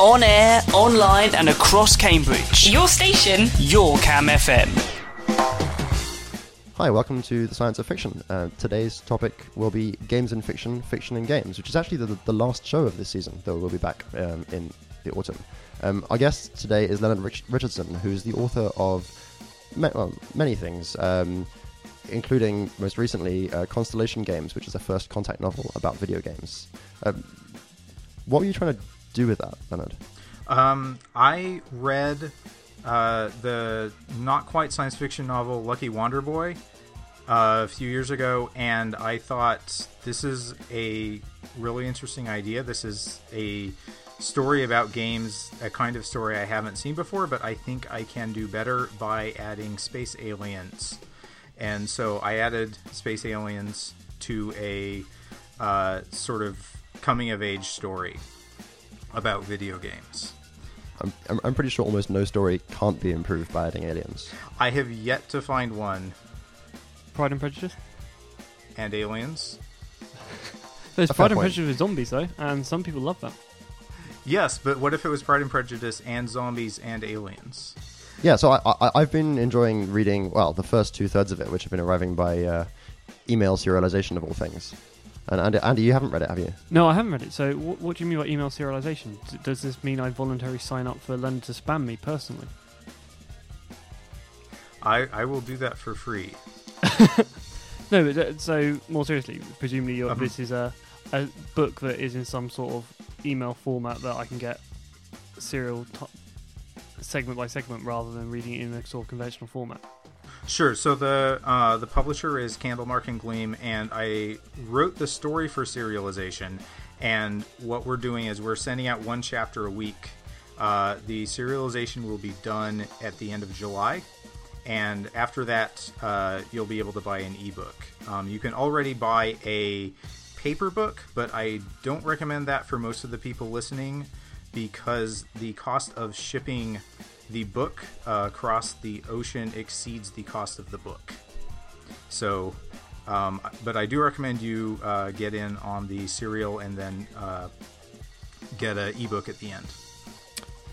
On air, online, and across Cambridge. Your station. Your Cam FM. Hi, welcome to the Science of Fiction. Uh, today's topic will be games in fiction, fiction in games, which is actually the, the last show of this season, though we'll be back um, in the autumn. Um, our guest today is Leonard Rich- Richardson, who is the author of ma- well, many things, um, including most recently uh, Constellation Games, which is a first contact novel about video games. Um, what were you trying to do with that, Leonard? Um, I read uh, the not quite science fiction novel Lucky Wander Boy uh, a few years ago, and I thought this is a really interesting idea. This is a story about games, a kind of story I haven't seen before, but I think I can do better by adding space aliens. And so I added space aliens to a uh, sort of coming of age story about video games. I'm, I'm, I'm pretty sure almost no story can't be improved by adding aliens. I have yet to find one Pride and Prejudice. and aliens. There's Pride and. Prejudice with zombies though, and some people love that. Yes, but what if it was Pride and Prejudice and zombies and aliens? Yeah, so I, I, I've been enjoying reading, well, the first two thirds of it, which have been arriving by uh, email serialization of all things. And Andy, Andy, you haven't read it, have you? No, I haven't read it. So, what, what do you mean by email serialization? D- does this mean I voluntarily sign up for Leonard to spam me personally? I, I will do that for free. No, but uh, so more seriously, presumably you're, Uh-huh. this is a a book that is in some sort of email format that I can get serial t- segment by segment rather than reading it in a sort of conventional format. Sure. So the uh, the publisher is Candlemark and Gleam, and I wrote the story for serialization. And what we're doing is we're sending out one chapter a week. Uh, the serialization will be done at the end of July, and after that, uh, you'll be able to buy an ebook. Um, you can already buy a paper book, but I don't recommend that for most of the people listening because the cost of shipping the book uh, across the ocean exceeds the cost of the book. So, um, but I do recommend you uh, get in on the serial and then uh, get an ebook at the end.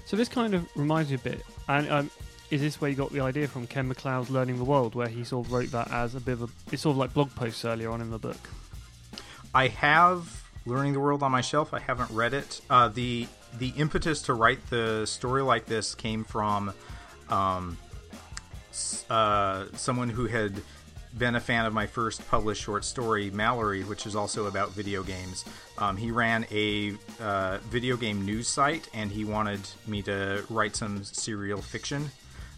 So this kind of reminds me a bit, and um, is this where you got the idea from Ken MacLeod's Learning the World, where he sort of wrote that as a bit of a, it's sort of like blog posts earlier on in the book. I have Learning the World on my shelf. I haven't read it. Uh, the the impetus to write the story like this came from um, uh, someone who had been a fan of my first published short story, Mallory, which is also about video games. Um, he ran a uh, video game news site, and he wanted me to write some serial fiction.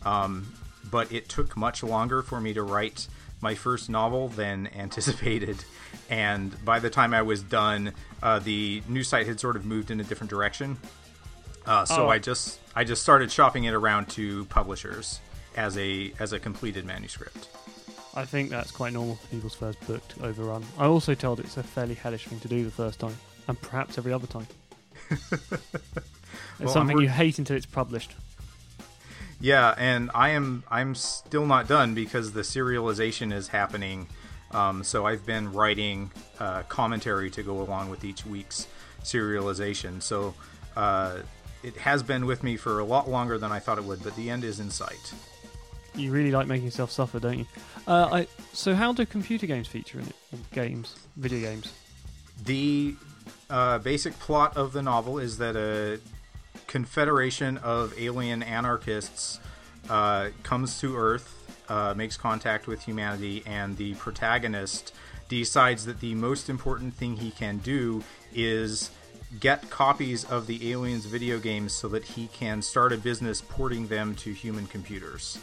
Um, but it took much longer for me to write my first novel than anticipated. And by the time I was done, uh, the news site had sort of moved in a different direction. Uh, so Oh. I just I just started shopping it around to publishers as a as a completed manuscript. I think that's quite normal for people's first book to overrun. I also told it's a fairly hellish thing to do the first time, and perhaps every other time. it's Well, something I'm you hate until it's published. Yeah, and I am I'm still not done because the serialization is happening. Um, so I've been writing uh, commentary to go along with each week's serialization. So uh, it has been with me for a lot longer than I thought it would, but the end is in sight. You really like making yourself suffer, don't you? Uh, I, so, how do computer games feature in it? Games, video games. The uh, basic plot of the novel is that a confederation of alien anarchists uh, comes to Earth, uh, makes contact with humanity, and the protagonist decides that the most important thing he can do is get copies of the aliens' video games so that he can start a business porting them to human computers.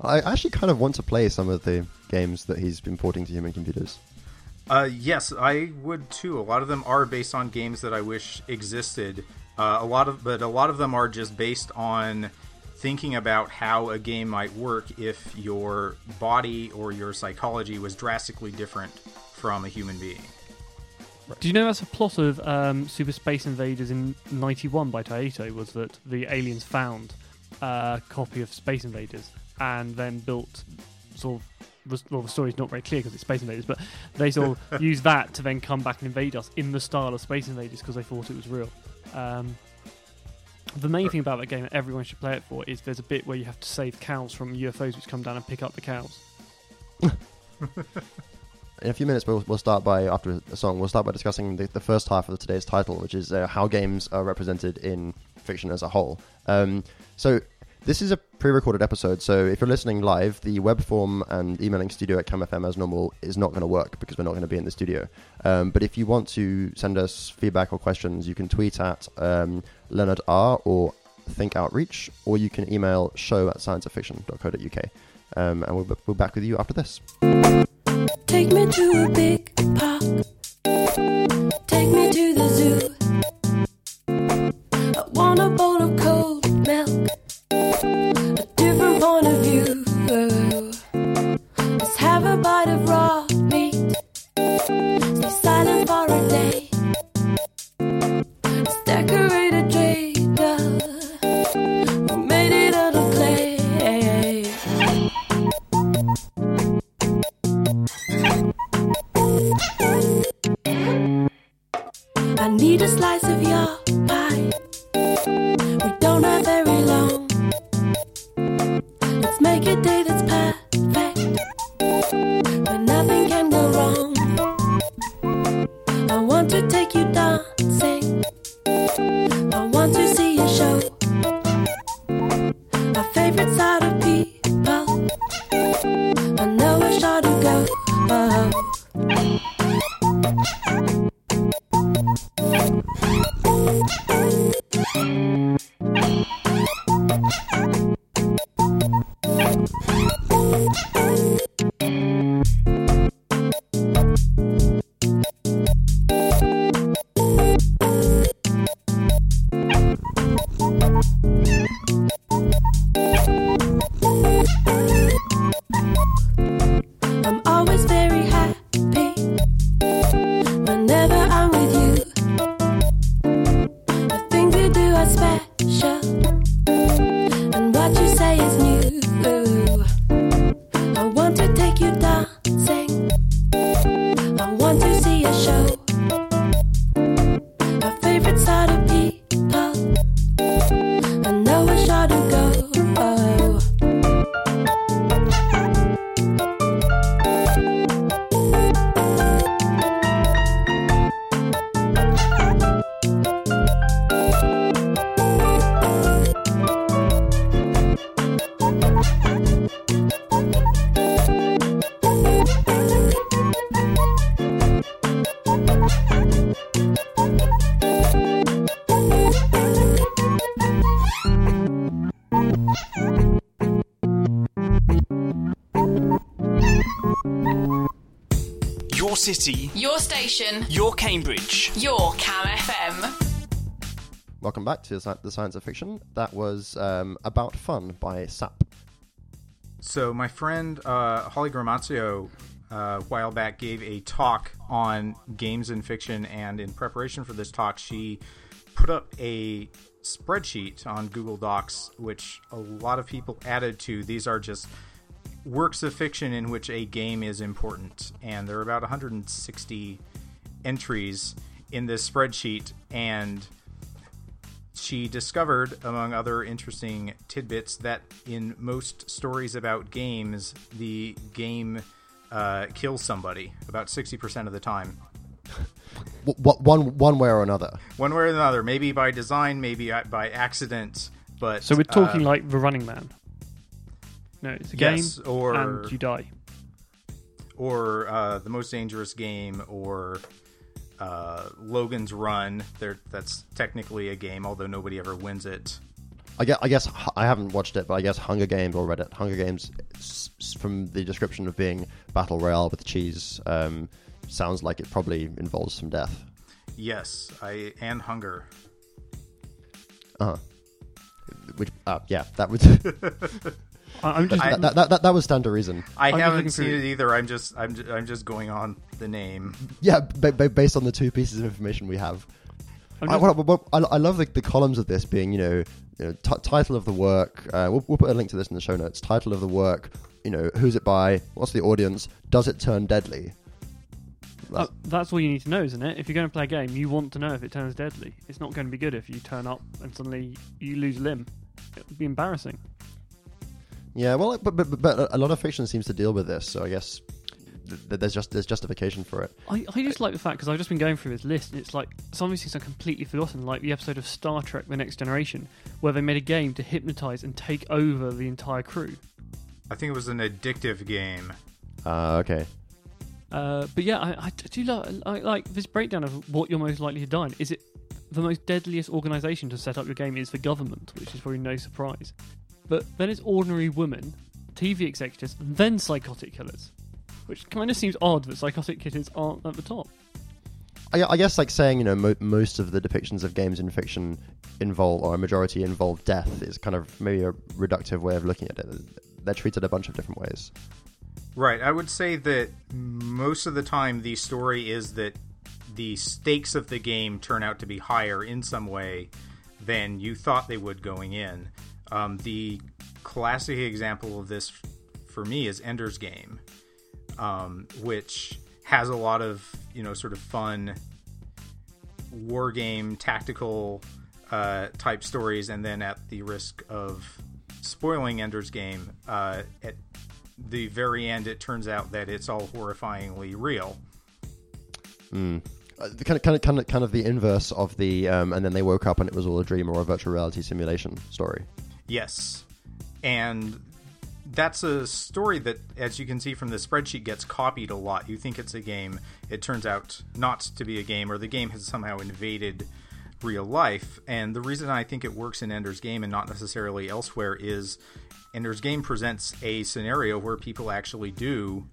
I actually kind of want to play some of the games that he's been porting to human computers. Uh, yes, I would too. A lot of them are based on games that I wish existed. Uh, a lot of, but a lot of them are just based on thinking about how a game might work if your body or your psychology was drastically different from a human being. Do you know that's a plot of um, Super Space Invaders in '91 by Taito? Was that the aliens found a copy of Space Invaders and then built sort of well, the story's not very clear because it's Space Invaders, but they sort of use that to then come back and invade us in the style of Space Invaders because they thought it was real. Um, the main thing about that game that everyone should play it for is there's a bit where you have to save cows from UFOs which come down and pick up the cows. In a few minutes, we'll, we'll start by, after a song, we'll start by discussing the, the first half of today's title, which is uh, how games are represented in fiction as a whole. Um, so, this is a pre recorded episode, so if you're listening live, the web form and emailing studio at CamFM as normal is not going to work because we're not going to be in the studio. Um, but if you want to send us feedback or questions, you can tweet at um, Leonard R or Think Outreach, or you can email show at scienceoffiction.co.uk. Um, and we'll, be- back with you after this. Take me to a big city, Your station, your Cambridge. your Cam FM. Welcome back to the Science of Fiction. That was um, About Fun by Psapp. So my friend uh, Holly Gramazio uh, a while back gave a talk on games and fiction, and in preparation for this talk, she put up a spreadsheet on Google Docs, which a lot of people added to. These are just works of fiction in which a game is important, and there are about 160 entries in this spreadsheet, and she discovered, among other interesting tidbits, that in most stories about games, the game uh, kills somebody about 60% of the time. W- w- one, one way or another. One way or another, maybe by design, maybe by accident, but. So we're talking uh, like The Running Man. No, it's a Yes, game or- and you die. Or uh, The Most Dangerous Game, or uh, Logan's Run. There, That's technically a game, although nobody ever wins it. I guess, I guess h- I haven't watched it, but I guess Hunger Games or Reddit. Hunger Games, s- s- from the description of being battle royale with cheese, um, sounds like it probably involves some death. Yes, I and hunger. Uh huh. Which, uh, yeah, that would I, I'm just I- that, that, that, that, that would stand to reason. I I'm haven't seen through- it either. I'm just I'm ju- I'm just going on the name. Yeah, ba- ba- based on the two pieces of information we have. I'm I, what- what- I, I love the, the columns of this being, you know, you know t- title of the work. Uh, we'll, we'll put a link to this in the show notes. Title of the work. You know, who's it by? What's the audience? Does it turn deadly? Uh, that's all you need to know, isn't it? If you're going to play a game, you want to know if it turns deadly. It's not going to be good if you turn up and suddenly you lose a limb. It would be embarrassing. Yeah, well, but, but but a lot of fiction seems to deal with this, so I guess th- th- there's just there's justification for it. I, I just like the fact because I've just been going through this list, and it's like some of these things are completely forgotten, like the episode of Star Trek: The Next Generation, where they made a game to hypnotize and take over the entire crew. I think it was an addictive game. Uh, okay. Uh, but yeah, I, I do like, I like this breakdown of what you're most likely to die in. Is it the most deadliest organization to set up your game is the government, which is probably no surprise. But then it's ordinary women, TV executives, then psychotic killers, which kind of seems odd that psychotic killers aren't at the top. I, I guess like saying you know mo- most of the depictions of games in fiction involve or a majority involve death is kind of maybe a reductive way of looking at it. They're treated a bunch of different ways. Right. I would say that most of the time the story is that the stakes of the game turn out to be higher in some way than you thought they would going in. Um, the classic example of this for me is Ender's Game, um, which has a lot of you know sort of fun war game tactical uh, type stories, and then at the risk of spoiling Ender's Game, uh, at the very end, it turns out that it's all horrifyingly real. Uh, kind of kind of kind of kind of the inverse of the um, and then they woke up and it was all a dream or a virtual reality simulation story. Yes. And that's a story that, as you can see from the spreadsheet, gets copied a lot. You think it's a game, it turns out not to be a game, or the game has somehow invaded real life. And the reason I think it works in Ender's Game and not necessarily elsewhere is Ender's Game presents a scenario where people actually do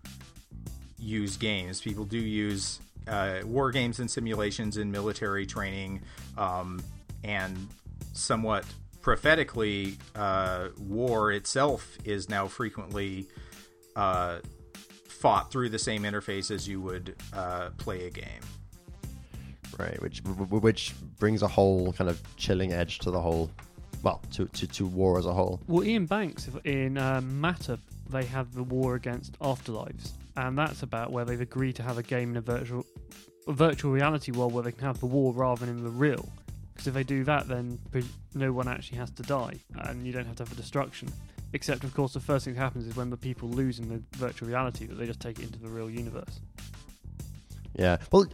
use games. People do use uh, war games and simulations in military training, um, and somewhat prophetically, uh, war itself is now frequently uh, fought through the same interface as you would uh, play a game. right? Which w- w- which brings a whole kind of chilling edge to the whole, well, to to, to war as a whole. Well, Iain Banks in um, Matter, they have the war against afterlives, and that's about where they've agreed to have a game in a virtual a virtual reality world where they can have the war rather than in the real. Because if they do that, then no one actually has to die, and you don't have to have a destruction. Except, of course, the first thing that happens is when the people lose in the virtual reality, that they just take it into the real universe. Yeah. Well,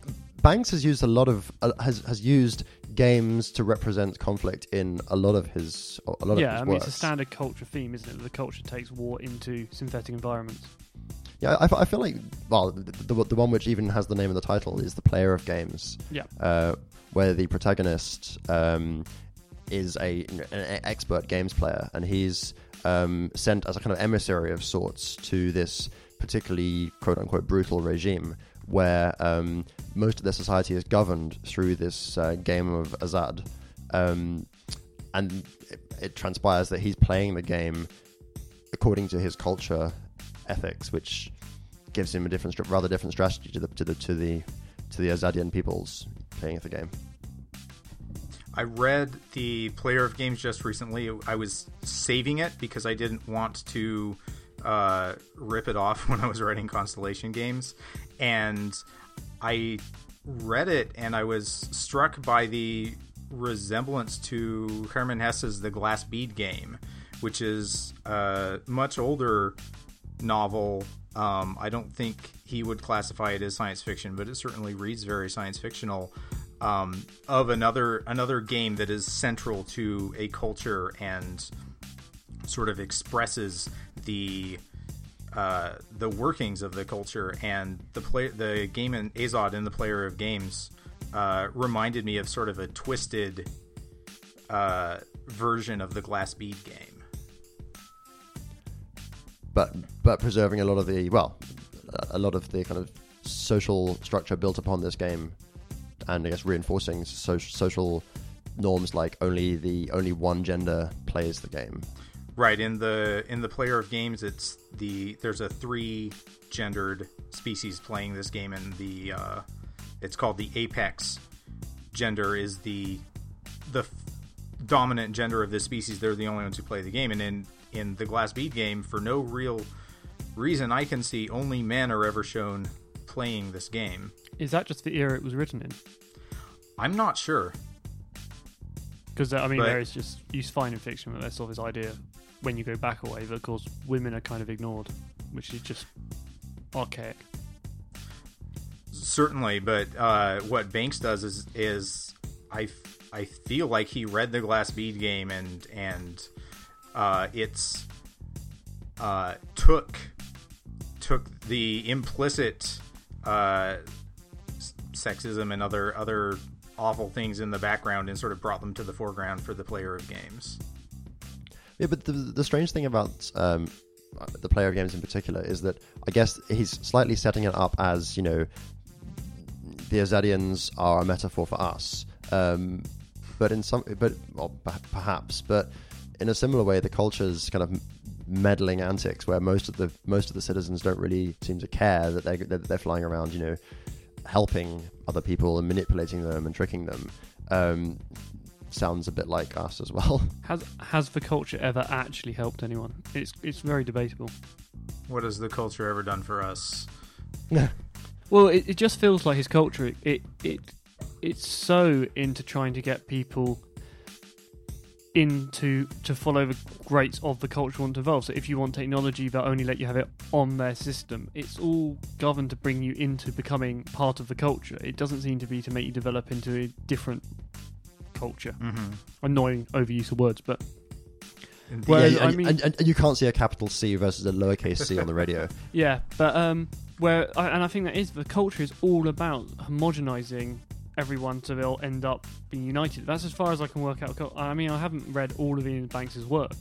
Banks has used a lot of uh, has has used games to represent conflict in a lot of his a lot yeah, of his I mean, works. it's a standard culture theme, isn't it? That the culture takes war into synthetic environments. Yeah, I, I feel like well, the, the, the one which even has the name of the title is the player of games. Yeah. uh, where the protagonist um, is a an expert games player, and he's um, sent as a kind of emissary of sorts to this particularly quote unquote brutal regime, where um, most of their society is governed through this uh, game of Azad, um, and it, it transpires that he's playing the game according to his culture ethics, which gives him a different, rather different strategy to the to the to the to the Azadian peoples playing the game. I read the Player of Games just recently. I was saving it because I didn't want to uh, rip it off when I was writing Constellation games. And I read it and I was struck by the resemblance to Hermann Hesse's The Glass Bead Game, which is a much older novel. Um, I don't think he would classify it as science fiction, but it certainly reads very science fictional. Um, of another another game that is central to a culture and sort of expresses the uh, the workings of the culture and the play the game in Azad in the player of games uh, reminded me of sort of a twisted uh, version of the glass bead game. But but preserving a lot of the well, a lot of the kind of social structure built upon this game, and I guess reinforcing so- social norms like only the only one gender plays the game. Right in the in the player of games, it's the there's a three gendered species playing this game, and the uh, it's called the Apex gender is the the dominant gender of this species. They're the only ones who play the game, and in in the Glass Bead game, for no real reason I can see, only men are ever shown playing this game. Is that just the era it was written in? I'm not sure. Because I mean, But- there is just you find in fiction that there's sort of this idea when you go back away that of course women are kind of ignored, which is just archaic. Certainly, but uh, what Banks does is is I, f- I feel like he read the Glass Bead game and and uh, it's uh, took took the implicit uh, sexism and other other awful things in the background and sort of brought them to the foreground for the player of games. Yeah, but the, the strange thing about um, the player of games in particular is that I guess he's slightly setting it up as you know the Azadians are a metaphor for us, um, but in some, but well, perhaps, but in a similar way, the culture's kind of meddling antics where most of the most of the citizens don't really seem to care that they that they're flying around, you know, helping other people and manipulating them and tricking them. Um, sounds a bit like us as well. Has has the culture ever actually helped anyone? It's it's very debatable. What has the culture ever done for us? Well, it, it just feels like his culture. It it it's so into trying to get people into to follow the greats of the culture want to evolve. So if you want technology, they'll only let you have it on their system. It's all governed to bring you into becoming part of the culture. It doesn't seem to be to make you develop into a different culture. Mm-hmm. Annoying overuse of words, but Well, yeah, I and, mean- and, and, and you can't see a capital C versus a lowercase c on the radio. Yeah, but um, where and I think that is the culture is all about homogenizing everyone so they'll end up being united. That's as far as I can work out. I mean, I haven't read all of Iain Banks' work,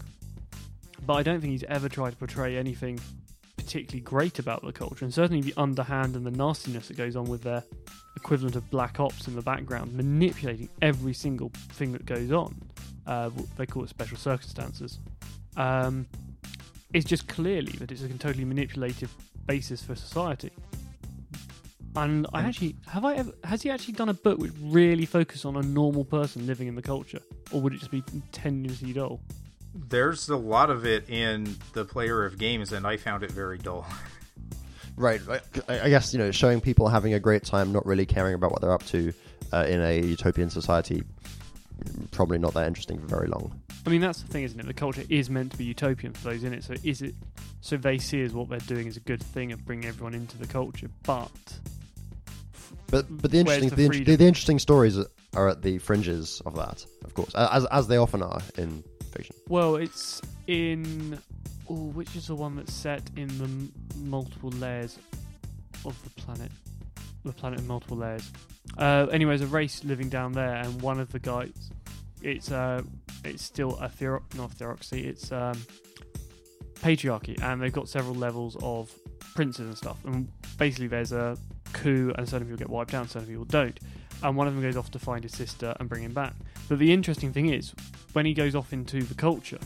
but I don't think he's ever tried to portray anything particularly great about the culture, and certainly the underhand and the nastiness that goes on with their equivalent of black ops in the background, manipulating every single thing that goes on. Uh, they call it special circumstances. Um, it's just clearly that it's a totally manipulative basis for society. And I actually have I ever has he actually done a book which really focuses on a normal person living in the culture, or would it just be tenuously dull? There's a lot of it in the player of games, and I found it very dull. Right. I, I guess you know, showing people having a great time, not really caring about what they're up to uh, in a utopian society, probably not that interesting for very long. I mean, that's the thing, isn't it? The culture is meant to be utopian for those in it. So is it? So they see as what they're doing is a good thing of bringing everyone into the culture, but But but the interesting the the, the interesting stories are at the fringes of that, of course, as as they often are in fiction. Well, it's in. Oh, which is the one that's set in the m- multiple layers of the planet? The planet in multiple layers. Uh, anyway, there's a race living down there, and one of the guys. It's uh, it's still a theoro- not theocracy. It's um, patriarchy, and they've got several levels of princes and stuff. And basically, there's a coup, and certain people get wiped out, and certain people don't. And one of them goes off to find his sister and bring him back. But the interesting thing is, when he goes off into the culture,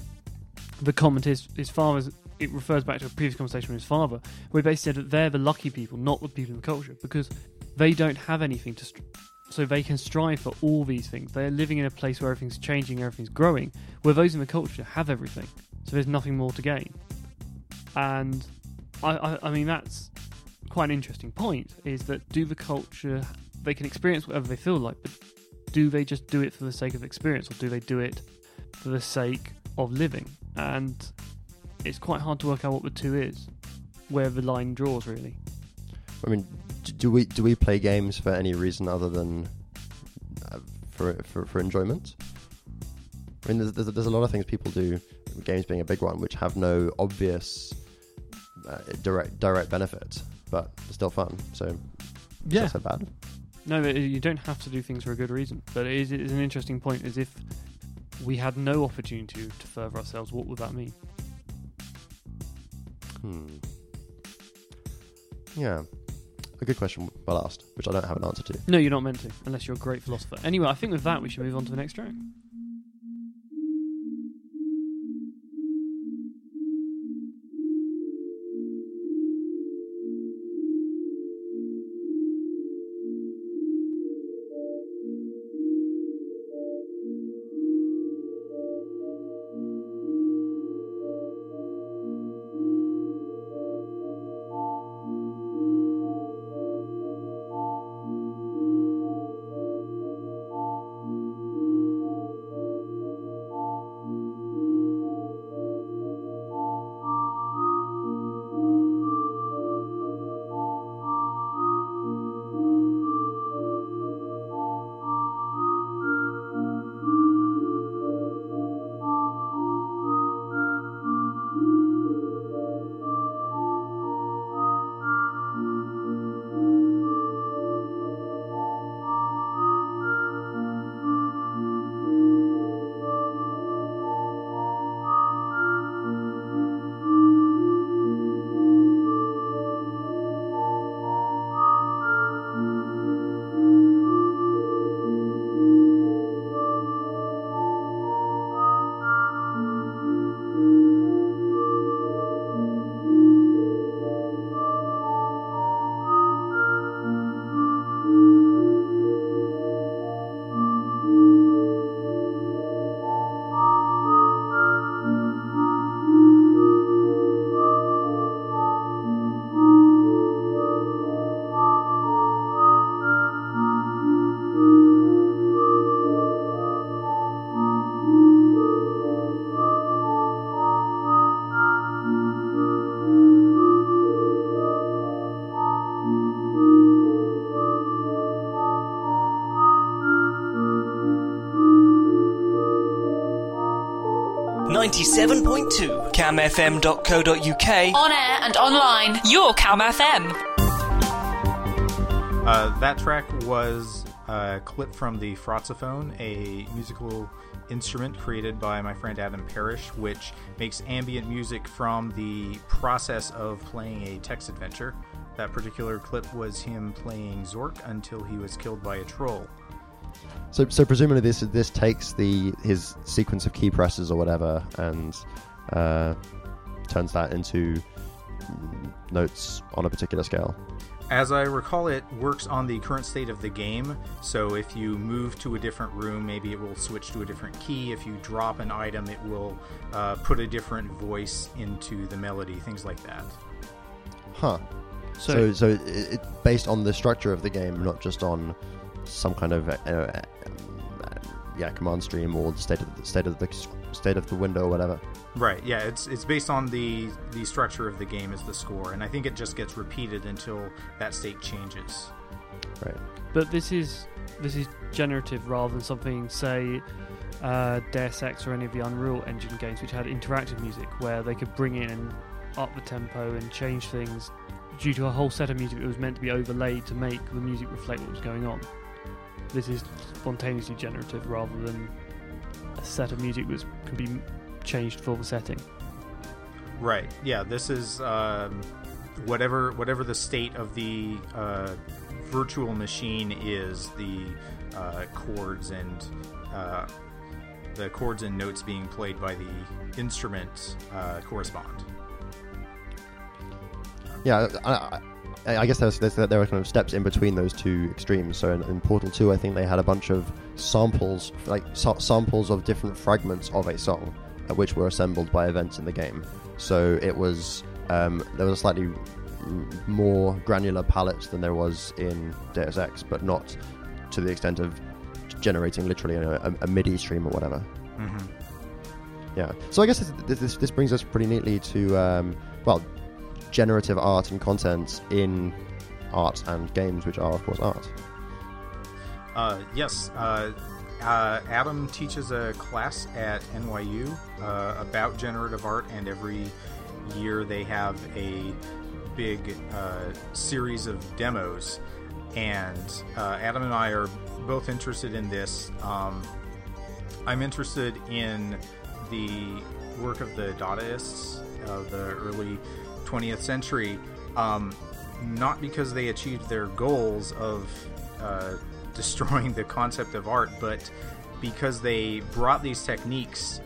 the comment is his father's. It refers back to a previous conversation with his father, where he basically said that they're the lucky people, not the people in the culture, because they don't have anything to. Str- so they can strive for all these things. They're living in a place where everything's changing, everything's growing, where those in the culture have everything. So there's nothing more to gain. And I, I, I mean, that's quite an interesting point. Is that do the culture they can experience whatever they feel like, but do they just do it for the sake of experience, or do they do it for the sake of living? And it's quite hard to work out what the two is, where the line draws really. I mean, do we do we play games for any reason other than uh, for, for for enjoyment? I mean, there's, there's there's a lot of things people do, games being a big one, which have no obvious uh, direct direct benefit, but they're still fun. So not so bad. No, you don't have to do things for a good reason. But it is, it is an interesting point. Is if we had no opportunity to further ourselves, what would that mean? Hmm. Yeah, a good question well asked, which I don't have an answer to. No, you're not meant to, unless you're a great philosopher. Anyway, I think with that we should move on to the next track. 97.2 camfm.co.uk. On air and online. Your Cam FM. Uh, that track was a clip from the Frotzophone, a musical instrument created by my friend Adam Parrish, which makes ambient music from the process of playing a text adventure. That particular clip was him playing Zork until he was killed by a troll. So, so presumably this this takes the his sequence of key presses or whatever and uh, turns that into notes on a particular scale. As I recall, it works on the current state of the game. So if you move to a different room, maybe it will switch to a different key. If you drop an item, it will uh, put a different voice into the melody, things like that. Huh. So, So, so it, it based on the structure of the game, not just on some kind of uh, uh, yeah command stream or the state of the state of the state of the window or whatever. Right. Yeah. It's it's based on the the structure of the game as the score, and I think it just gets repeated until that state changes. Right. but this is this is generative rather than something, say, uh, Deus Ex or any of the Unreal Engine games, which had interactive music where they could bring in and up the tempo and change things due to a whole set of music that was meant to be overlaid to make the music reflect what was going on. This is spontaneously generative rather than a set of music that can be changed for the setting. Right. Yeah. This is um, whatever whatever the state of the uh, virtual machine is. The uh, chords and uh, the chords and notes being played by the instrument uh, correspond. Yeah, I, I, I guess there's, there's, there are kind of steps in between those two extremes. So in, in Portal 2, I think they had a bunch of samples, like sa- samples of different fragments of a song, uh, which were assembled by events in the game. So it was um, there was a slightly more granular palette than there was in Deus Ex, but not to the extent of generating literally a, a, a MIDI stream or whatever. Mm-hmm. Yeah. So I guess this, this, this brings us pretty neatly to, um, well, generative art and content in art and games, which are, of course, art. Uh, yes. Uh, uh, Adam teaches a class at NYU uh, about generative art, and every year they have a big uh, series of demos. And uh, Adam and I are both interested in this. Um, I'm interested in the work of the Dadaists the early 20th century, um, not because they achieved their goals of uh, destroying the concept of art, but because they brought these techniques,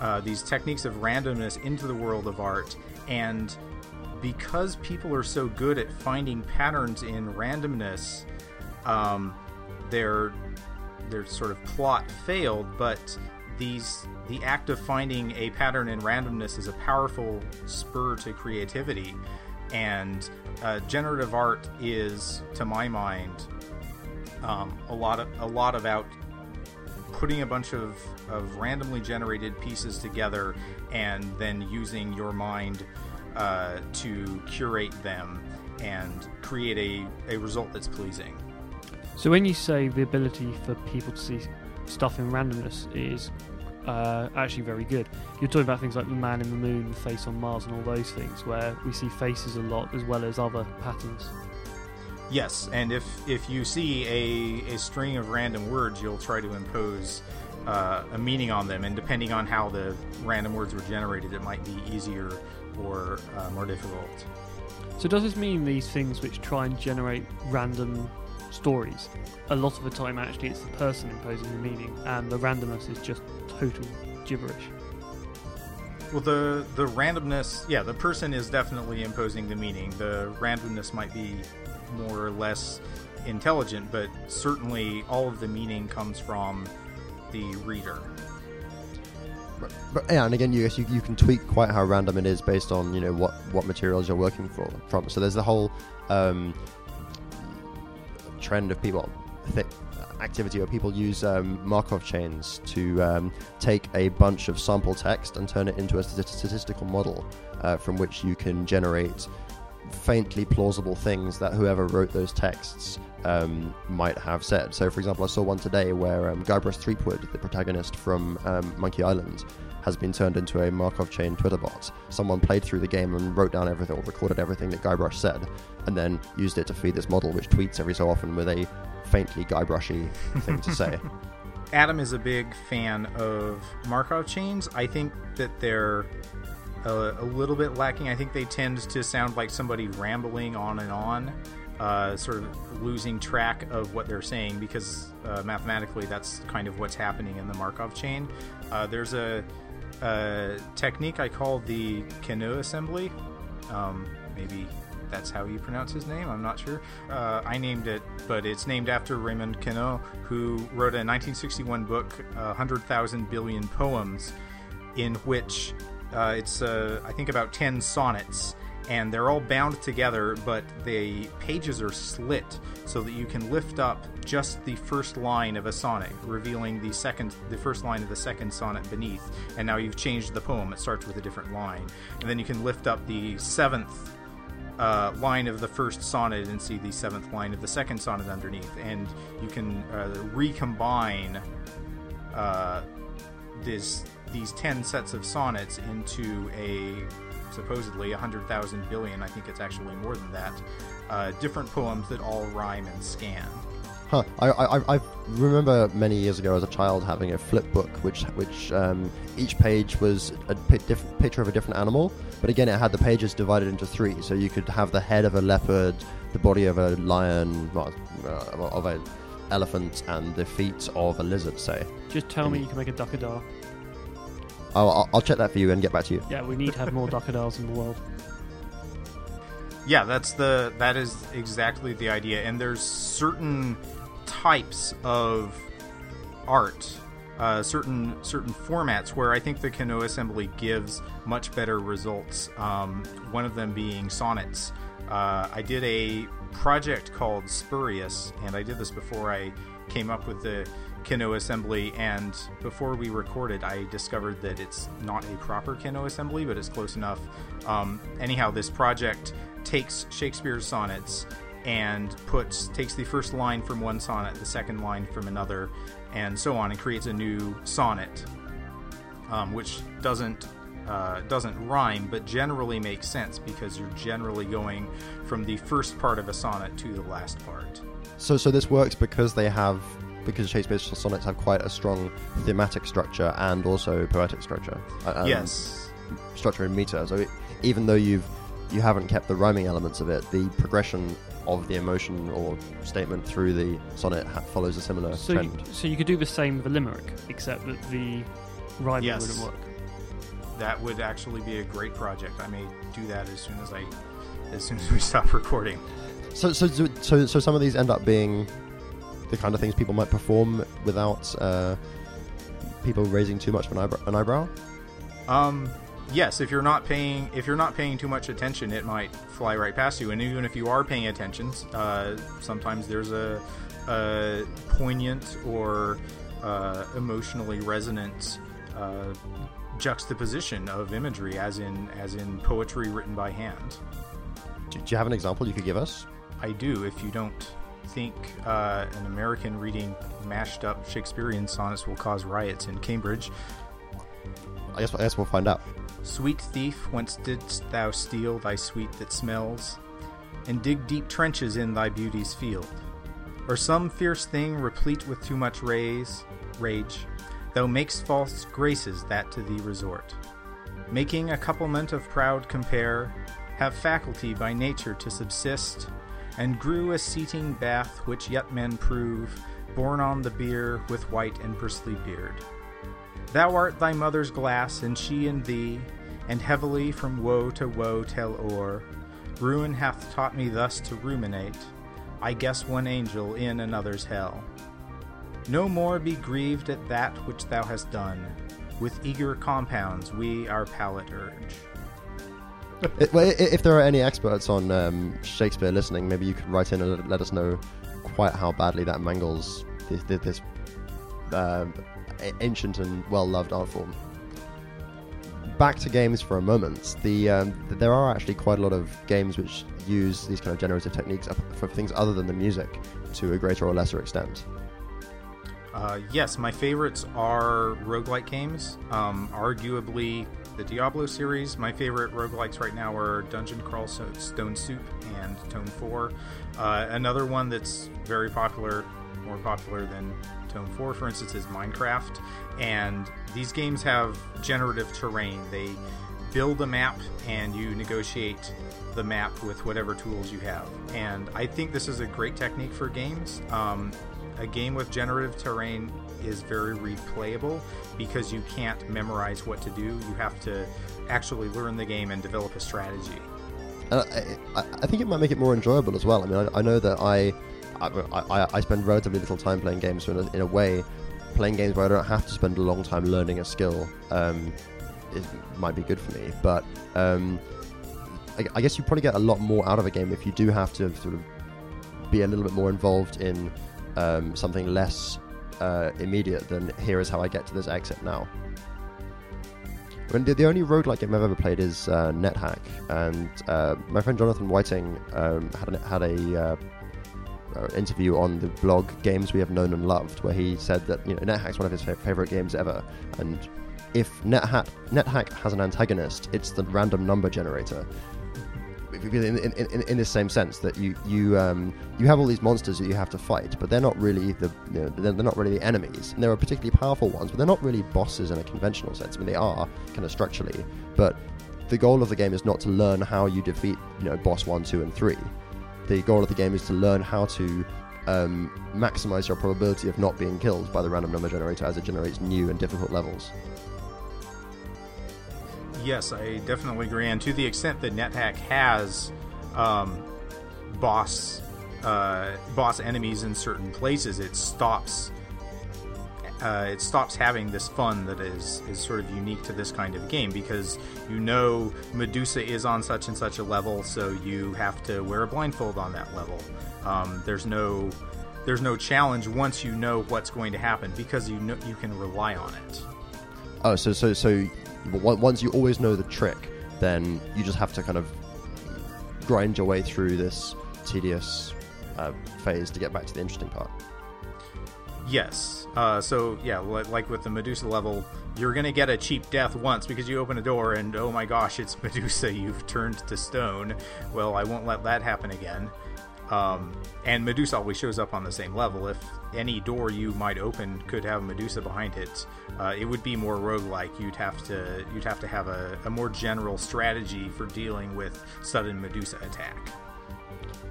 uh, these techniques of randomness into the world of art, and because people are so good at finding patterns in randomness, um, their their sort of plot failed, but these the act of finding a pattern in randomness is a powerful spur to creativity, and uh, generative art is, to my mind, um, a lot of a lot about putting a bunch of, of randomly generated pieces together and then using your mind uh, to curate them and create a, a result that's pleasing. So when you say the ability for people to see stuff in randomness is uh, actually very good, you're talking about things like the man in the moon, the face on Mars, and all those things where we see faces a lot as well as other patterns. Yes, and if if you see a, a string of random words, you'll try to impose uh, a meaning on them, and depending on how the random words were generated, it might be easier or uh, more difficult. So does this mean these things which try and generate random stories, a lot of the time actually it's the person imposing the meaning, and the randomness is just total gibberish? Well, the the randomness, yeah, the person is definitely imposing the meaning. The randomness might be more or less intelligent, but certainly all of the meaning comes from the reader. But, but yeah, and again, you, you you can tweak quite how random it is based on you know what what materials you're working for from. So there's the whole um, trend of people th- activity where people use um, Markov chains to um, take a bunch of sample text and turn it into a statistical model uh, from which you can generate faintly plausible things that whoever wrote those texts um, might have said. So, for example, I saw one today where um, Guybrush Threepwood, the protagonist from um, Monkey Island, has been turned into a Markov chain Twitter bot. Someone played through the game and wrote down everything or recorded everything that Guybrush said, and then used it to feed this model, which tweets every so often with a faintly Guybrushly thing to say. Adam is a big fan of Markov chains. I think that they're a, a little bit lacking. I think they tend to sound like somebody rambling on and on, uh, sort of losing track of what they're saying because uh, mathematically that's kind of what's happening in the Markov chain. Uh, there's a, a technique I call the Queneau assembly. Um, maybe that's how you pronounce his name. I'm not sure. Uh, I named it, but it's named after Raymond Queneau, who wrote a 1961 book, uh, 100,000 Billion Poems, in which uh, it's, uh, I think, about 10 sonnets. And they're all bound together, but the pages are slit so that you can lift up just the first line of a sonnet, revealing the second, the first line of the second sonnet beneath. And now you've changed the poem; it starts with a different line. And then you can lift up the seventh uh, line of the first sonnet and see the seventh line of the second sonnet underneath, and you can uh, recombine uh, this these ten sets of sonnets into a supposedly 100,000 billion. I think it's actually more than that. Uh, different poems that all rhyme and scan. Huh. I, I, I remember many years ago as a child having a flip book, which which um, each page was a diff- picture of a different animal, but again it had the pages divided into three, so you could have the head of a leopard, the body of a lion, well, uh, of an elephant, and the feet of a lizard. Say, Just tell me you can make a Duckadar. I'll, I'll, I'll check that for you and get back to you. Yeah, we need to have more Duckadars in the world. Yeah, that's the that is exactly the idea. And there's certain types of art, uh, certain certain formats where I think the Queneau assembly gives much better results. Um, one of them being sonnets. Uh, I did a project called Spurious, and I did this before I came up with the Queneau assembly. And before we recorded, I discovered that it's not a proper Queneau assembly, but it's close enough. Um, anyhow, this project takes Shakespeare's sonnets and puts takes the first line from one sonnet, the second line from another, and so on, and creates a new sonnet, um, which doesn't uh, doesn't rhyme, but generally makes sense because you're generally going from the first part of a sonnet to the last part. So, so this works because they have because Shakespeare's sonnets have quite a strong thematic structure and also poetic structure. um, yes. structure in meter. So it, even though you've you haven't kept the rhyming elements of it, the progression of the emotion or statement through the sonnet ha- follows a similar So, trend. you, so you could do the same with a limerick, except that the rhyming Yes. wouldn't work. That would actually be a great project. I may do that as soon as I as soon as we stop recording. So, so, so, so, so some of these end up being the kind of things people might perform without uh, people raising too much of an eyebrow. An eyebrow. Um, yes, if you're not paying if you're not paying too much attention, it might fly right past you. And even if you are paying attention, uh, sometimes there's a, a poignant or uh, emotionally resonant uh, juxtaposition of imagery, as in as in poetry written by hand. Do, you have an example you could give us? I do. If you don't think uh, an American reading mashed up Shakespearean sonnets will cause riots in Cambridge, I guess, I guess we'll find out. Sweet thief, whence didst thou steal thy sweet that smells, and dig deep trenches in thy beauty's field? Or some fierce thing replete with too much raise, rage, thou makest false graces that to thee resort. Making a couplement of proud compare, have faculty by nature to subsist, and grew a seating bath which yet men prove, born on the bier with white and bristly beard. Thou art thy mother's glass, and she in thee, and heavily from woe to woe tell o'er. Ruin hath taught me thus to ruminate. I guess one angel in another's hell. No more be grieved at that which thou hast done. With eager compounds we our palate urge. Well, if there are any experts on um, Shakespeare listening, maybe you could write in and let- us know quite how badly that mangles this, this, um, ancient and well-loved art form. Back to games for a moment. The um, there are actually quite a lot of games which use these kind of generative techniques for things other than the music to a greater or lesser extent. Uh, yes, my favorites are roguelike games. Um, arguably, the Diablo series. My favorite roguelikes right now are Dungeon Crawl Stone Soup and Tome 4. Uh, another one that's very popular, more popular than Tome 4, for instance, is Minecraft. And these games have generative terrain. They build a map and you negotiate the map with whatever tools you have. And I think this is a great technique for games. Um, a game with generative terrain is very replayable because you can't memorize what to do. You have to actually learn the game and develop a strategy. And I, I, think it might make it more enjoyable as well. I mean, I, I know that I, I, I, spend relatively little time playing games, so in a, in a way, playing games where I don't have to spend a long time learning a skill um, it might be good for me. But um, I, I guess you probably get a lot more out of a game if you do have to sort of be a little bit more involved in um, something less uh, immediate than here is how I get to this exit now. The, only roguelike game I've ever played is uh, NetHack, and uh, my friend Jonathan Whiting um, had, an, had a uh, uh, interview on the blog Games We Have Known and Loved, where he said that you know NetHack's one of his fa- favorite games ever, and if NetHack, NetHack has an antagonist, it's the random number generator. In, in, in, in the same sense that you you um, you have all these monsters that you have to fight, but they're not really the you know, they're, they're not really the enemies. And there are particularly powerful ones, but they're not really bosses in a conventional sense. I mean, they are kind of structurally, but the goal of the game is not to learn how you defeat you know boss one, two, and three. The goal of the game is to learn how to um, maximize your probability of not being killed by the random number generator as it generates new and difficult levels. Yes, I definitely agree. And to the extent that NetHack has um, boss uh, boss enemies in certain places, it stops uh, it stops having this fun that is is sort of unique to this kind of game because you know Medusa is on such and such a level, so you have to wear a blindfold on that level. Um, there's no there's no challenge once you know what's going to happen because you know you can rely on it. Oh, so so so on- once you always know the trick, then you just have to kind of grind your way through this tedious uh, phase to get back to the interesting part. Yes. Uh, so yeah, like with the Medusa level, you're gonna get a cheap death once because you open a door and oh my gosh, it's Medusa. You've turned to stone. Well, I won't let that happen again. Um, and Medusa always shows up on the same level. If any door you might open could have Medusa behind it, uh, it would be more roguelike. You'd have to you'd have to have a, a more general strategy for dealing with sudden Medusa attack.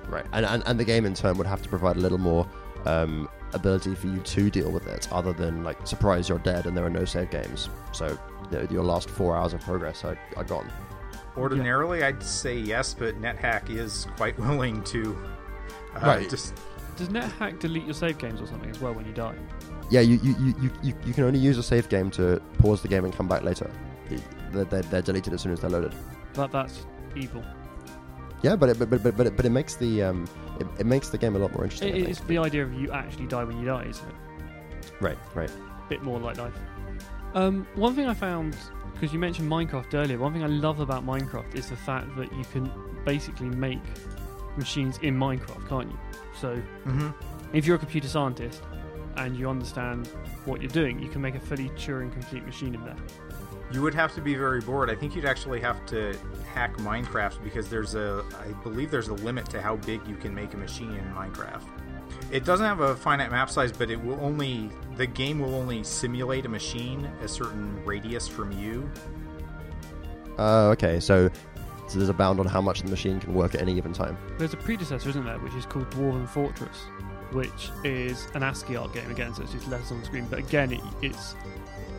Right, and, and and the game in turn would have to provide a little more um, ability for you to deal with it, other than like surprise you're dead and there are no save games. So you know, your last four hours of progress are, are gone. Ordinarily, I'd say yes, but NetHack is quite willing to uh, Right. just Does NetHack delete your save games or something as well when you die? Yeah, you you, you, you, you, you can only use a save game to pause the game and come back later. They're, they're, they're deleted as soon as they're loaded. That that's evil. Yeah, but it, but but but it, but it makes the um it, it makes the game a lot more interesting. It, it's the idea of you actually die when you die, isn't it? Right, right. bit more like life. Um, one thing I found, because you mentioned Minecraft earlier, one thing I love about Minecraft is the fact that you can basically make machines in Minecraft, can't you? So Mhm. if you're a computer scientist and you understand what you're doing, you can make a fully Turing complete machine in there. You would have to be very bored. I think you'd actually have to hack Minecraft because there's a, I believe there's a limit to how big you can make a machine in Minecraft. It doesn't have a finite map size, but it will only, the game will only simulate a machine a certain radius from you. Uh, okay, so, so there's a bound on how much the machine can work at any given time. There's a predecessor, isn't there, which is called Dwarven Fortress, which is an ASCII art game again, so it's just letters on the screen. But again, it, it's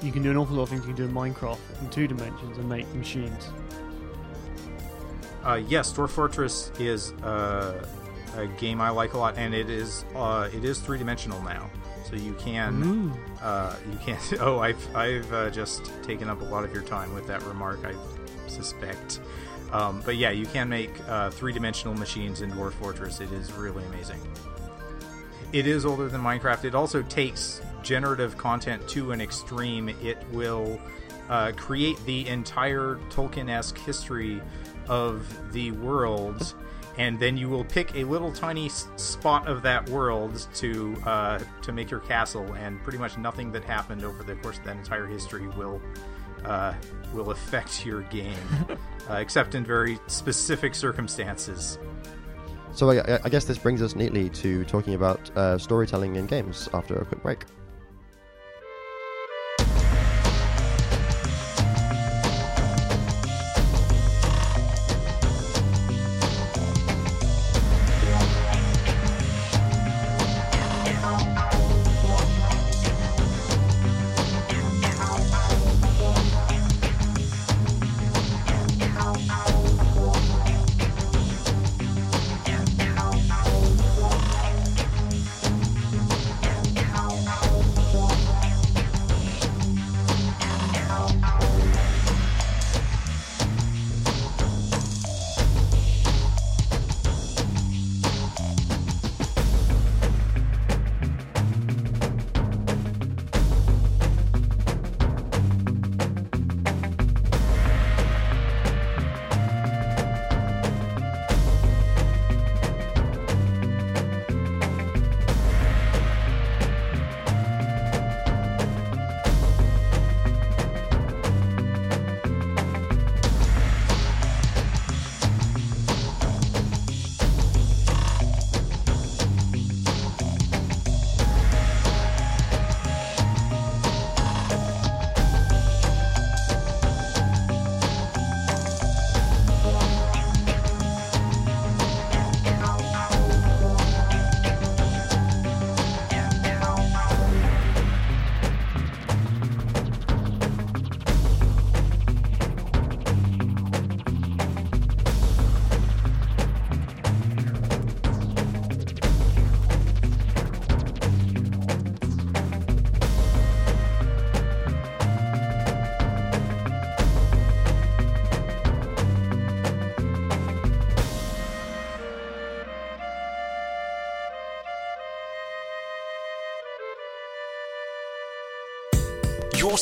you can do an awful lot of things you can do in Minecraft in two dimensions and make machines. Uh, yes, Dwarf Fortress is uh, a game I like a lot, and it is uh, it is three dimensional now, so you can Ooh. uh, you can't. Oh, I've I've uh, just taken up a lot of your time with that remark. I suspect, um, but yeah, you can make uh, three dimensional machines in Dwarf Fortress. It is really amazing. It is older than Minecraft. It also takes generative content to an extreme. It will uh, create the entire Tolkien-esque history of the world and then you will pick a little tiny spot of that world to uh, to make your castle, and pretty much nothing that happened over the course of that entire history will uh, will affect your game, uh, except in very specific circumstances. So I, I guess this brings us neatly to talking about uh, storytelling in games after a quick break.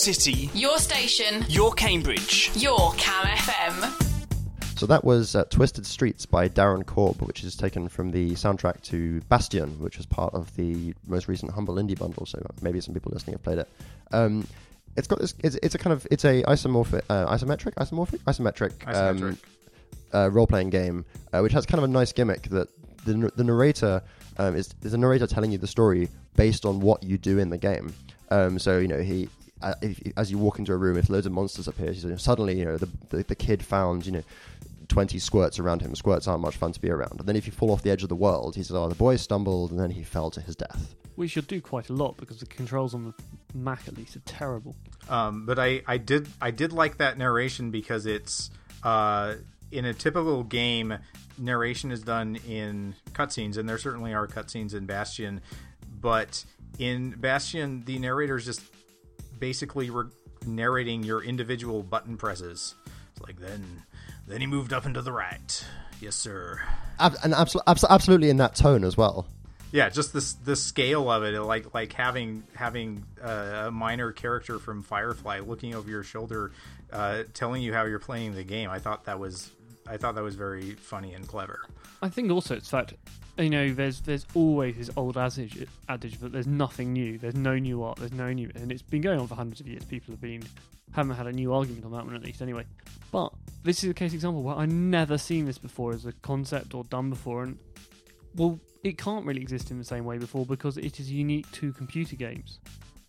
City, Your station. your Cambridge. Your Cam FM. So that was uh, Twisted Streets by Darren Korb, which is taken from the soundtrack to Bastion, which was part of the most recent Humble Indie bundle. So maybe some people listening have played it. Um, it's got this. It's, it's a kind of it's a isomorphic, uh, isometric, isomorphic, isometric, Isometric. Um, uh, role-playing game, uh, which has kind of a nice gimmick that the, the narrator um, is is a narrator telling you the story based on what you do in the game. Um, so you know he. Uh, if, as you walk into a room, if loads of monsters appear, you know, suddenly you know the, the the kid found you know 20 squirts around him. Squirts aren't much fun to be around. And then if you fall off the edge of the world, he says, oh, the boy stumbled and then he fell to his death. We should do quite a lot because the controls on the Mac at least are terrible. Um, but I, I did I did like that narration because it's uh, in a typical game, narration is done in cutscenes, and there certainly are cutscenes in Bastion. But in Bastion, the narrator is just basically re- narrating your individual button presses. It's like then then he moved up and to the right. Yes, sir. Ab- and abso- abso- absolutely in that tone as well. Yeah, just this the scale of it, like like having having uh, a minor character from Firefly looking over your shoulder, uh, telling you how you're playing the game. I thought that was I thought that was very funny and clever. I think also it's that you know there's there's always this old adage adage that there's nothing new, there's no new art, there's no new, and it's been going on for hundreds of years. People have been haven't had a new argument on that one at least anyway. But this is a case example where I've never seen this before as a concept or done before, and well, it can't really exist in the same way before because it is unique to computer games.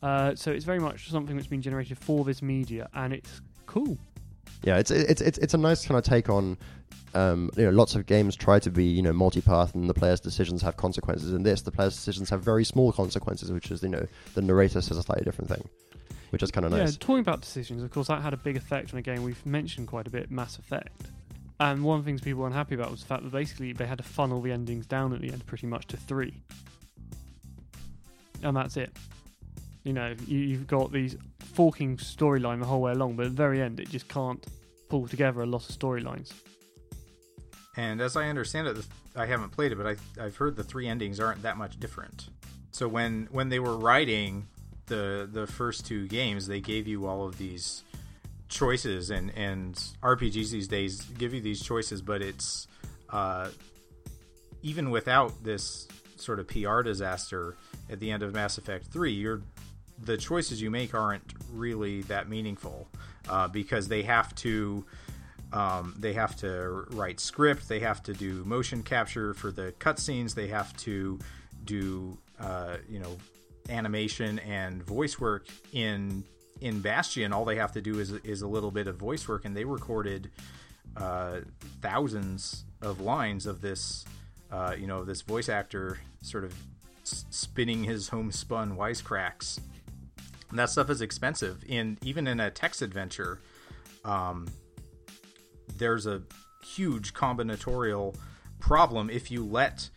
Uh, so it's very much something that's been generated for this media, and it's cool. Yeah, it's it's it's it's a nice kind of take on. Um, you know, lots of games try to be you know multipath, and the player's decisions have consequences. In this, the player's decisions have very small consequences, which is you know the narrator says a slightly different thing, which is kind of nice. Yeah, talking about decisions, of course, that had a big effect on a game we've mentioned quite a bit, Mass Effect. And one of the things people were unhappy about was the fact that basically they had to funnel the endings down at the end pretty much to three. And that's it. You know, you, you've got these forking storyline the whole way along, but at the very end, it just can't pull together a lot of storylines. And as I understand it, I haven't played it, but I, I've heard the three endings aren't that much different. So when when they were writing the the first two games, they gave you all of these choices, and and RPGs these days give you these choices, but it's uh, even without this sort of PR disaster at the end of Mass Effect 3, you're the choices you make aren't really that meaningful uh, because they have to um, they have to write script, they have to do motion capture for the cutscenes, they have to do uh, you know animation and voice work in in Bastion. All they have to do is is a little bit of voice work, and they recorded uh, thousands of lines of this uh, you know this voice actor sort of spinning his homespun wisecracks. And that stuff is expensive, and even in a text adventure, um, there's a huge combinatorial problem if you let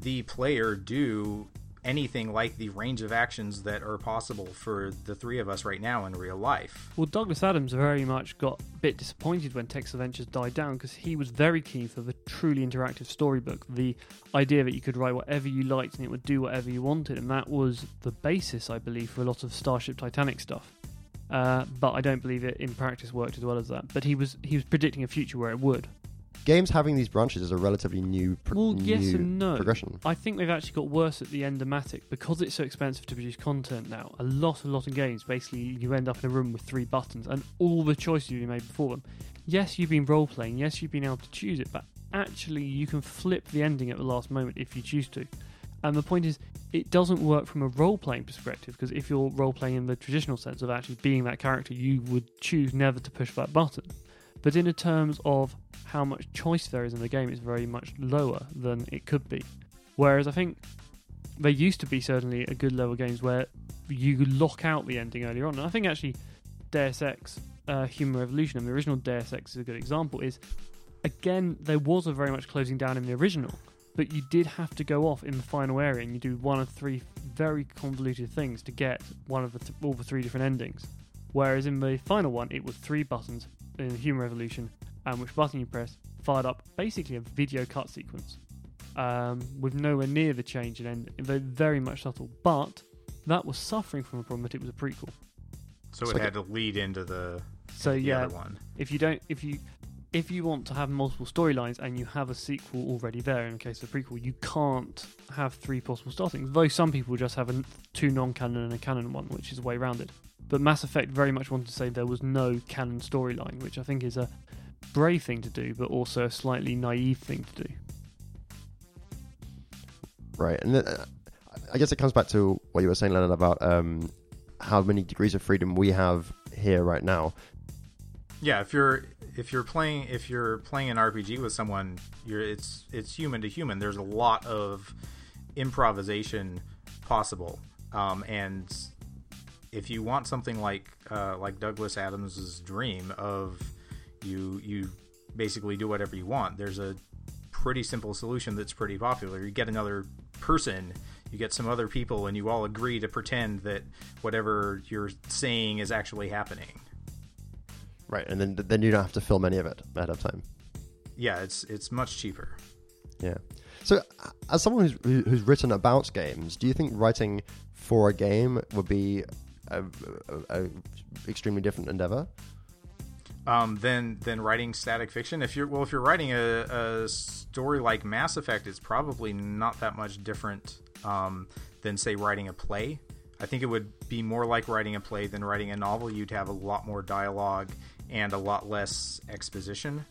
the player do anything like the range of actions that are possible for the three of us right now in real life. Well, Douglas Adams very much got a bit disappointed when Text Adventures died down because he was very keen for the truly interactive storybook. The idea that you could write whatever you liked and it would do whatever you wanted, and that was the basis, I believe, for a lot of Starship Titanic stuff. Uh, but I don't believe it in practice worked as well as that. But he was he was predicting a future where it would. Games having these branches is a relatively new, pro- Well, yes new and no. progression. I think they've actually got worse at the Endomatic because it's so expensive to produce content now. A lot, a lot of games, basically, you end up in a room with three buttons and all the choices you made before them. Yes, you've been role playing. Yes, you've been able to choose it, but actually, you can flip the ending at the last moment if you choose to. And the point is, it doesn't work from a role playing perspective because if you're role playing in the traditional sense of actually being that character, you would choose never to push that button. But in terms of how much choice there is in the game, it's very much lower than it could be. Whereas I think there used to be certainly a good level games where you lock out the ending earlier on. And I think actually Deus Ex uh, Human Revolution and the original Deus Ex is a good example. Is again there was a very much closing down in the original, but you did have to go off in the final area and you do one of three very convoluted things to get one of the th- all the three different endings. Whereas in the final one, it was three buttons in Human Revolution, and which button you press fired up basically a video cut sequence um, with nowhere near the change in end. They're very much subtle, but that was suffering from the problem that it was a prequel. So So it I had to lead into the, So the yeah, other one. if you don't, if you if you want to have multiple storylines and you have a sequel already there, in the case of a prequel, you can't have three possible startings. Though some people just have a, two non-canon and a canon one, which is a way around it. But Mass Effect very much wanted to say there was no canon storyline, which I think is a brave thing to do, but also a slightly naive thing to do. Right, and then, uh, I guess it comes back to what you were saying, Leonard, about um, how many degrees of freedom we have here right now. Yeah, if you're if you're playing if you're playing an RPG with someone, you're it's it's human to human. There's a lot of improvisation possible, um, and if you want something like uh, like Douglas Adams's dream of you you basically do whatever you want, there's a pretty simple solution that's pretty popular. You get another person, you get some other people, and you all agree to pretend that whatever you're saying is actually happening. Right, and then then you don't have to film any of it ahead of time. Yeah, it's it's much cheaper. Yeah. So, as someone who's who's written about games, do you think writing for a game would be a, a, a extremely different endeavor? um, than than writing static fiction. If you're well, if you're writing a, a story like Mass Effect, it's probably not that much different um, than say writing a play. I think it would be more like writing a play than writing a novel. You'd have a lot more dialogue and a lot less exposition.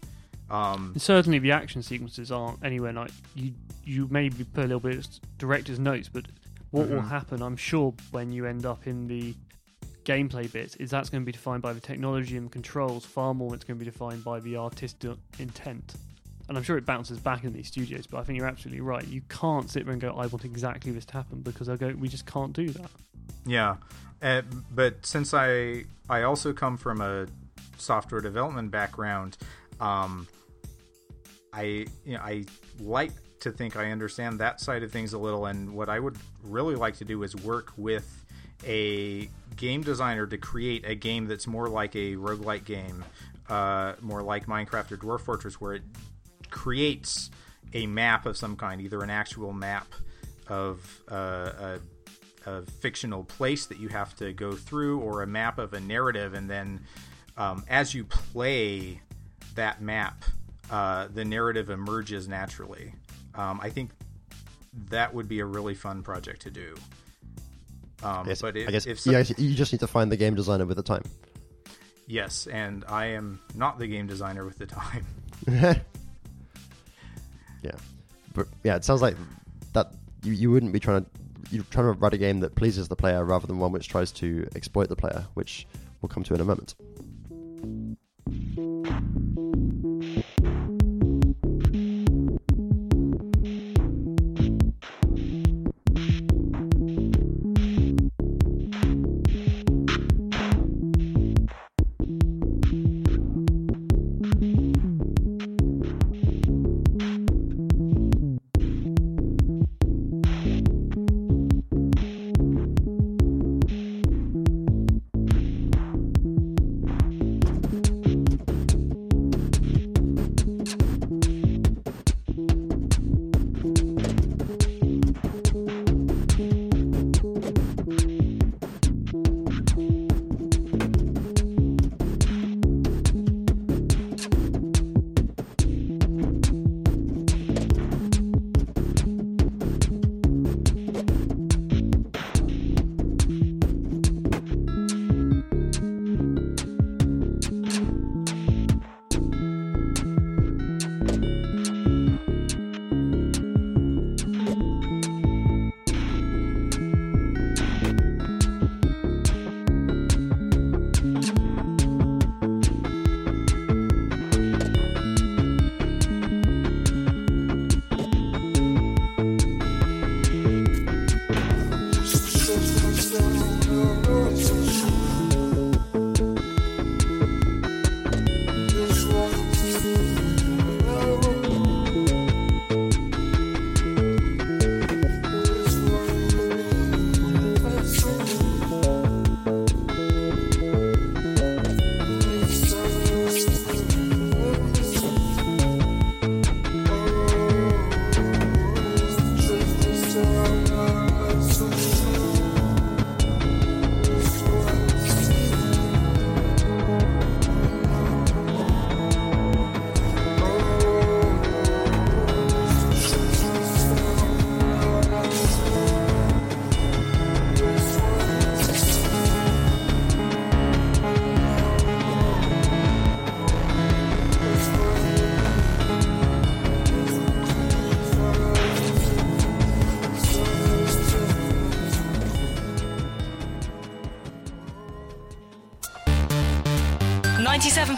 Um, certainly, the action sequences aren't anywhere like you. You maybe put a little bit of director's notes, but what will Mhm. happen, I'm sure, when you end up in the gameplay bits, is that's going to be defined by the technology and the controls far more it's going to be defined by the artistic intent. And I'm sure it bounces back in these studios, but I think you're absolutely right. You can't sit there and go, "I want exactly this to happen," because I go, "We just can't do that." Yeah, uh, but since I I also come from a software development background, um, I you know, I like to think I understand that side of things a little. And what I would really like to do is work with a game designer to create a game that's more like a roguelike game, uh, more like Minecraft or Dwarf Fortress, where it creates a map of some kind, either an actual map of uh, a, a fictional place that you have to go through, or a map of a narrative, and then um, as you play that map, uh, the narrative emerges naturally. Um, I think that would be a really fun project to do. Um, Yes, but if, I guess if some- yeah, you just need to find the game designer with the time. yes, and I am not the game designer with the time. yeah, but yeah, it sounds like that you, you wouldn't be trying to you're trying to write a game that pleases the player rather than one which tries to exploit the player, which we'll come to in a moment.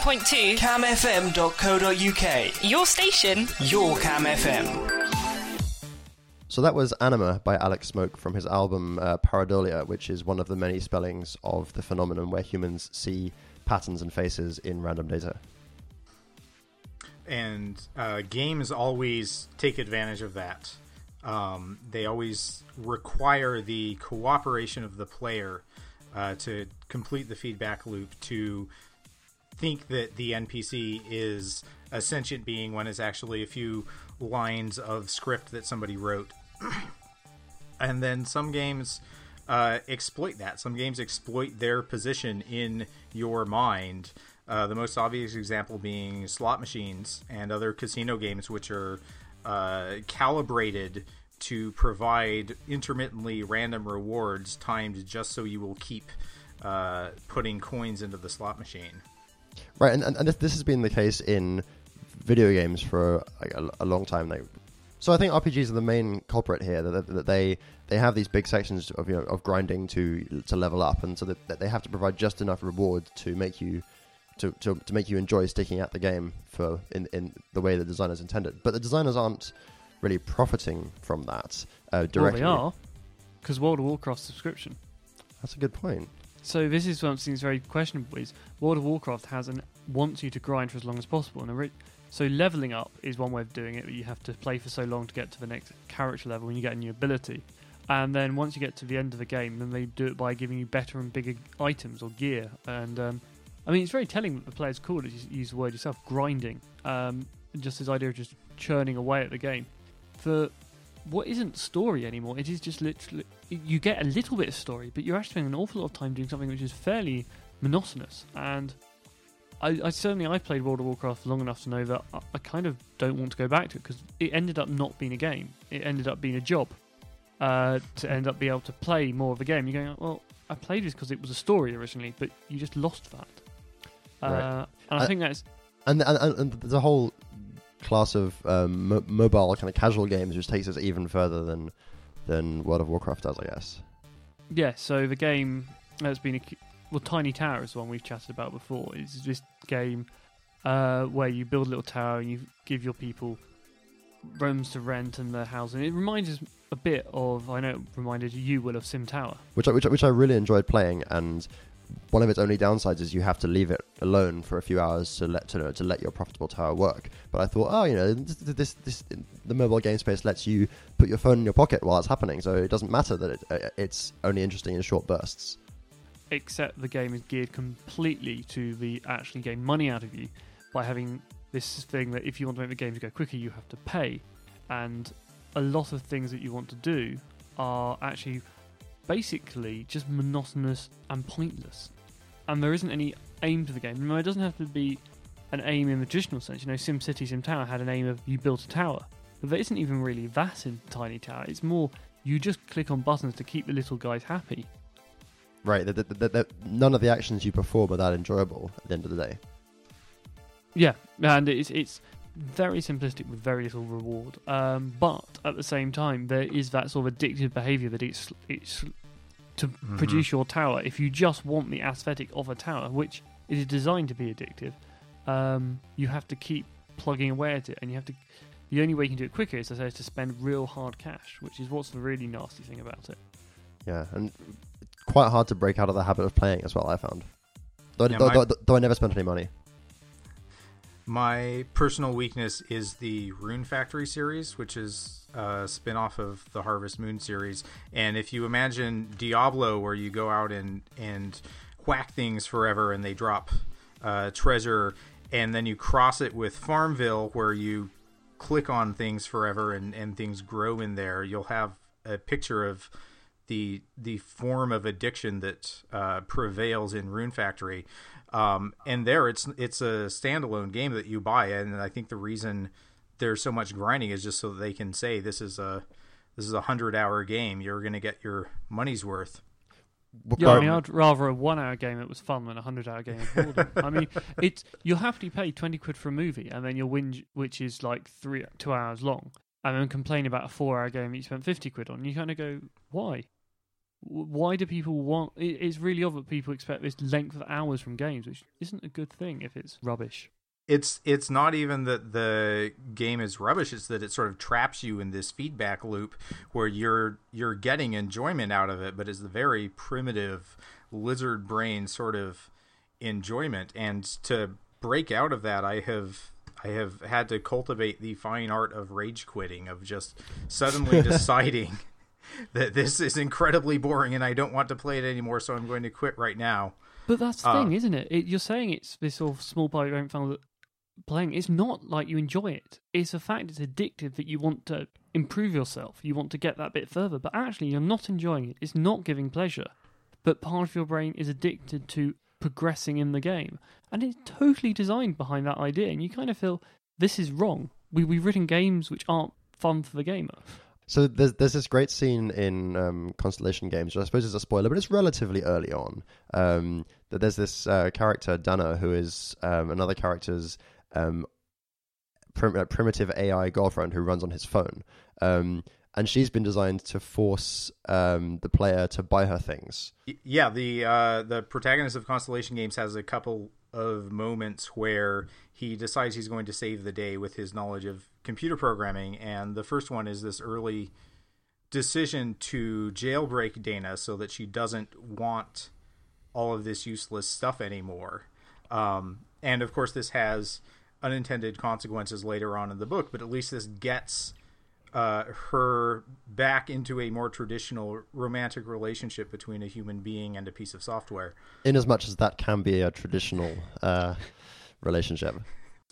Ninety-seven point two. camfm.co.uk. Your station. Your Cam FM. So that was Anima by Alex Smoke from his album uh, Pareidolia, which is one of the many spellings of the phenomenon where humans see patterns and faces in random data. and uh, games always take advantage of that. Um, they always require the cooperation of the player uh, to complete the feedback loop to think that the NPC is a sentient being when it's actually a few lines of script that somebody wrote. and then some games uh, exploit that. Some games exploit their position in your mind. Uh, the most obvious example being slot machines and other casino games, which are uh, calibrated to provide intermittently random rewards timed just so you will keep uh, putting coins into the slot machine. Right, and, and, and this, this has been the case in video games for like, a, a long time. So I think RPGs are the main culprit here. That, that they they have these big sections of you know of grinding to to level up, and so that, that they have to provide just enough reward to make you to, to, to make you enjoy sticking at the game for in in the way the designers intended. But the designers aren't really profiting from that uh, Well, directly. they are, because World of Warcraft subscription. That's a good point. So this is something that's very questionable. Is World of Warcraft has and wants you to grind for as long as possible, and ori- so leveling up is one way of doing it. But you have to play for so long to get to the next character level, and you get a new ability. And then once you get to the end of the game, then they do it by giving you better and bigger items or gear. And um, I mean, it's very telling that the players call it. You use the word yourself, grinding. Um, just this idea of just churning away at the game. For what isn't story anymore, it is just literally you get a little bit of story, but you're actually spending an awful lot of time doing something which is fairly monotonous. And I, I certainly I played World of Warcraft long enough to know that I, I kind of don't want to go back to it because it ended up not being a game. It ended up being a job. Uh, to end up being able to play more of a game, you're going, well, I played this because it was a story originally, but you just lost that. Uh, Right. And I, I- think that's and and, and, a whole class of um, mo- mobile kind of casual games which takes us even further than than World of Warcraft does, I guess. Yeah, so the game that's been a, well, Tiny Tower is the one we've chatted about before. It's this game uh, where you build a little tower and you give your people rooms to rent and their housing. It reminds us a bit of I know it reminded you will of Sim Tower. which I, which I, which I really enjoyed playing. And one of its only downsides is you have to leave it alone for a few hours to let to, to let your profitable tower work. But I thought, oh, you know, this, this this the mobile game space lets you put your phone in your pocket while it's happening, so it doesn't matter that it, uh, it's only interesting in short bursts. Except the game is geared completely to the actually gain money out of you by having this thing that if you want to make the game to go quicker, you have to pay. And a lot of things that you want to do are actually basically just monotonous and pointless. And there isn't any aim to the game. No, it doesn't have to be an aim in the traditional sense. You know, SimCity, Sim Tower had an aim of you built a tower. But there isn't even really that in Tiny Tower. It's more you just click on buttons to keep the little guys happy. Right, that, that, that none of the actions you perform are that enjoyable at the end of the day. Yeah, and it's it's very simplistic with very little reward. Um, but at the same time, there is that sort of addictive behaviour that it's it's to Mhm. produce your tower. If you just want the aesthetic of a tower, which it is designed to be addictive, um, you have to keep plugging away at it, and you have to. The only way you can do it quicker is, as I say, is to spend real hard cash, which is what's the really nasty thing about it. Yeah, and quite hard to break out of the habit of playing as well. I found, though, Yeah, though, my- though, though I never spent any money. My personal weakness is the Rune Factory series, which is a spin off of the Harvest Moon series. And if you imagine Diablo, where you go out and, and whack things forever and they drop uh, treasure, and then you cross it with Farmville, where you click on things forever and, and things grow in there, you'll have a picture of the the form of addiction that uh, prevails in Rune Factory. Um, and there, it's it's a standalone game that you buy, and I think the reason there's so much grinding is just so they can say this is a this is a hundred hour game. You're going to get your money's worth. Yeah, I mean, I'd rather a one-hour game that was fun than a hundred-hour game of boredom. I mean, it's you'll happily pay twenty quid for a movie, and then you'll win, which is like three, two hours long, and then complain about a four-hour game that you spent fifty quid on. You kind of go, why? W- Why do people want? it- It's really odd that people expect this length of hours from games, which isn't a good thing if it's rubbish. It's it's not even that the game is rubbish. It's that it sort of traps you in this feedback loop where you're you're getting enjoyment out of it, but it's the very primitive lizard brain sort of enjoyment. And to break out of that, I have I have had to cultivate the fine art of rage quitting, of just suddenly deciding that this is incredibly boring and I don't want to play it anymore, so I'm going to quit right now. But that's the Uh, thing, isn't it? it? You're saying it's this sort of small part you don't find playing. It's not like you enjoy it. It's a fact it's addictive that you want to improve yourself. You want to get that bit further. But actually, you're not enjoying it. It's not giving pleasure. But part of your brain is addicted to progressing in the game. And it's totally designed behind that idea. And you kind of feel this is wrong. We, we've written games which aren't fun for the gamer. So there's there's this great scene in um, Constellation Games, which I suppose is a spoiler, but it's relatively early on. Um, that there's this uh, character Dana who is um, another character's um, prim- uh, primitive AI girlfriend who runs on his phone, um, and she's been designed to force um, the player to buy her things. Yeah the uh the protagonist of constellation games has a couple of moments where he decides he's going to save the day with his knowledge of computer programming and the first one is this early decision to jailbreak dana so that she doesn't want all of this useless stuff anymore um, and of course this has unintended consequences later on in the book but at least this gets uh, her back into a more traditional romantic relationship between a human being and a piece of software. In as much as that can be a traditional uh, relationship.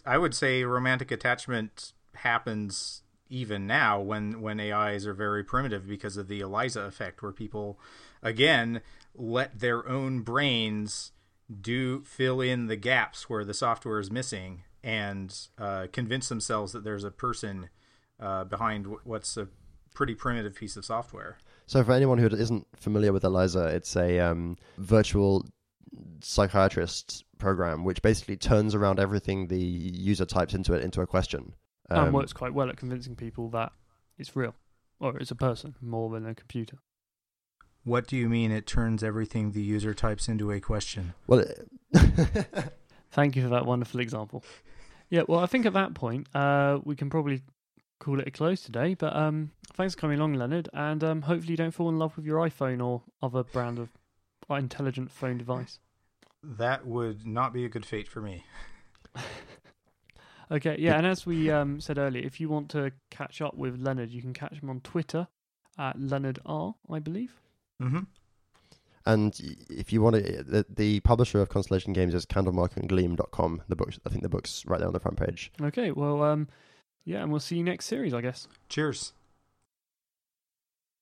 I would say romantic attachment happens even now when when AIs are very primitive because of the Eliza effect, where people again let their own brains do fill in the gaps where the software is missing and uh, convince themselves that there's a person uh, behind what's a pretty primitive piece of software. So, for anyone who isn't familiar with Eliza, it's a um, virtual psychiatrist program which basically turns around everything the user types into it into a question. and Um, works quite well at convincing people that it's real or it's a person more than a computer. What do you mean it turns everything the user types into a question? well, it- Thank you for that wonderful example. Yeah, well, I think at that point uh, we can probably call it a close today. But um, thanks for coming along, Leonard, and um, hopefully you don't fall in love with your iPhone or other brand of intelligent phone device. That would not be a good fate for me. Okay, yeah, and as we um, said earlier, if you want to catch up with Leonard, you can catch him on Twitter at Leonard R, I believe. Mm-hmm. and if you want to, the, the publisher of Constellation Games is candlemarkandgleam.com. The books, I think the book's right there on the front page. Okay, well, um, yeah, and we'll see you next series, I guess. Cheers.